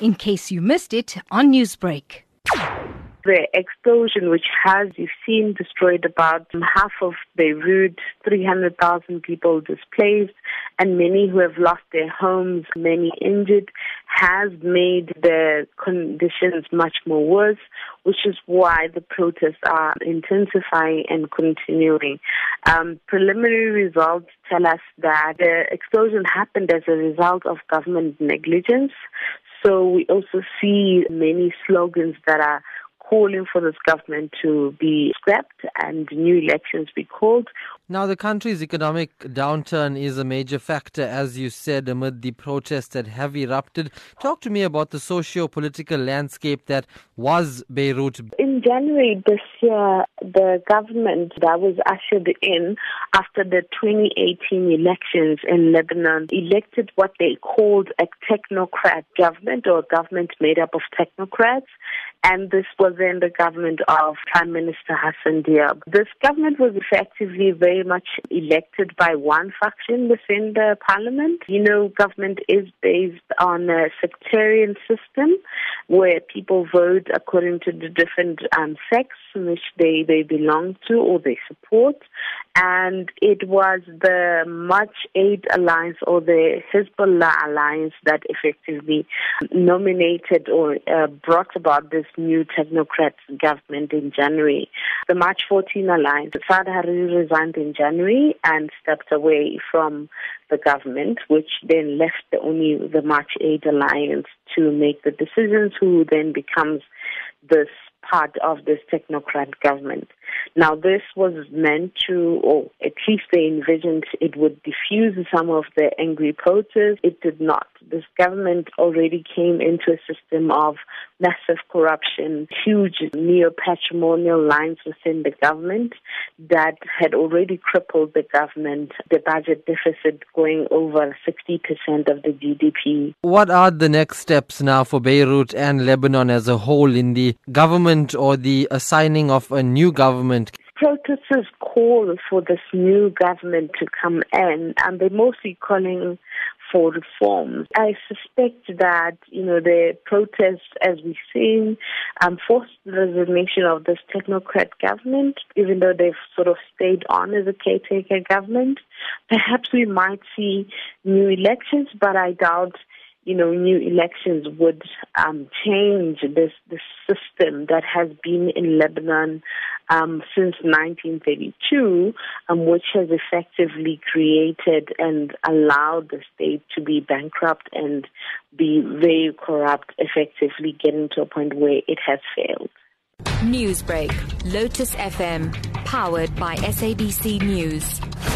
in case you missed it on Newsbreak. The explosion, which has, you've seen, destroyed about half of Beirut, 300,000 people displaced, and many who have lost their homes, many injured, has made the conditions much more worse, which is why the protests are intensifying and continuing. Um, preliminary results tell us that the explosion happened as a result of government negligence. So we also see many slogans that are calling for this government to be scrapped and new elections be called. Now, the country's economic downturn is a major factor, as you said, amid the protests that have erupted. Talk to me about the socio political landscape that was Beirut. In January this year, the government that was ushered in after the 2018 elections in Lebanon elected what they called a technocrat government or a government made up of technocrats and this was in the government of Prime Minister Hassan Diab. This government was effectively very much elected by one faction within the parliament. You know, government is based on a sectarian system where people vote according to the different um, sects which they, they belong to or they support. And it was the March 8 Alliance or the Hezbollah Alliance that effectively nominated or uh, brought about this new technocrat government in January. The March 14 Alliance, Saad Hariri resigned in January and stepped away from the government, which then left the, only the March 8 Alliance to make the decisions, who then becomes this part of this technocrat government. Now, this was meant to, or at least they envisioned it would diffuse some of the angry protests. It did not. This government already came into a system of massive corruption, huge neo-patrimonial lines within the government that had already crippled the government, the budget deficit going over 60% of the GDP. What are the next steps now for Beirut and Lebanon as a whole in the government or the assigning of a new government? Protesters call for this new government to come in, and they're mostly calling for reforms. I suspect that, you know, the protests, as we've seen, um, forced the resignation of this technocrat government, even though they've sort of stayed on as a caretaker government. Perhaps we might see new elections, but I doubt you know, new elections would um, change this, this system that has been in Lebanon um, since 1932, um, which has effectively created and allowed the state to be bankrupt and be very corrupt, effectively getting to a point where it has failed. Newsbreak, Lotus FM, powered by SABC News.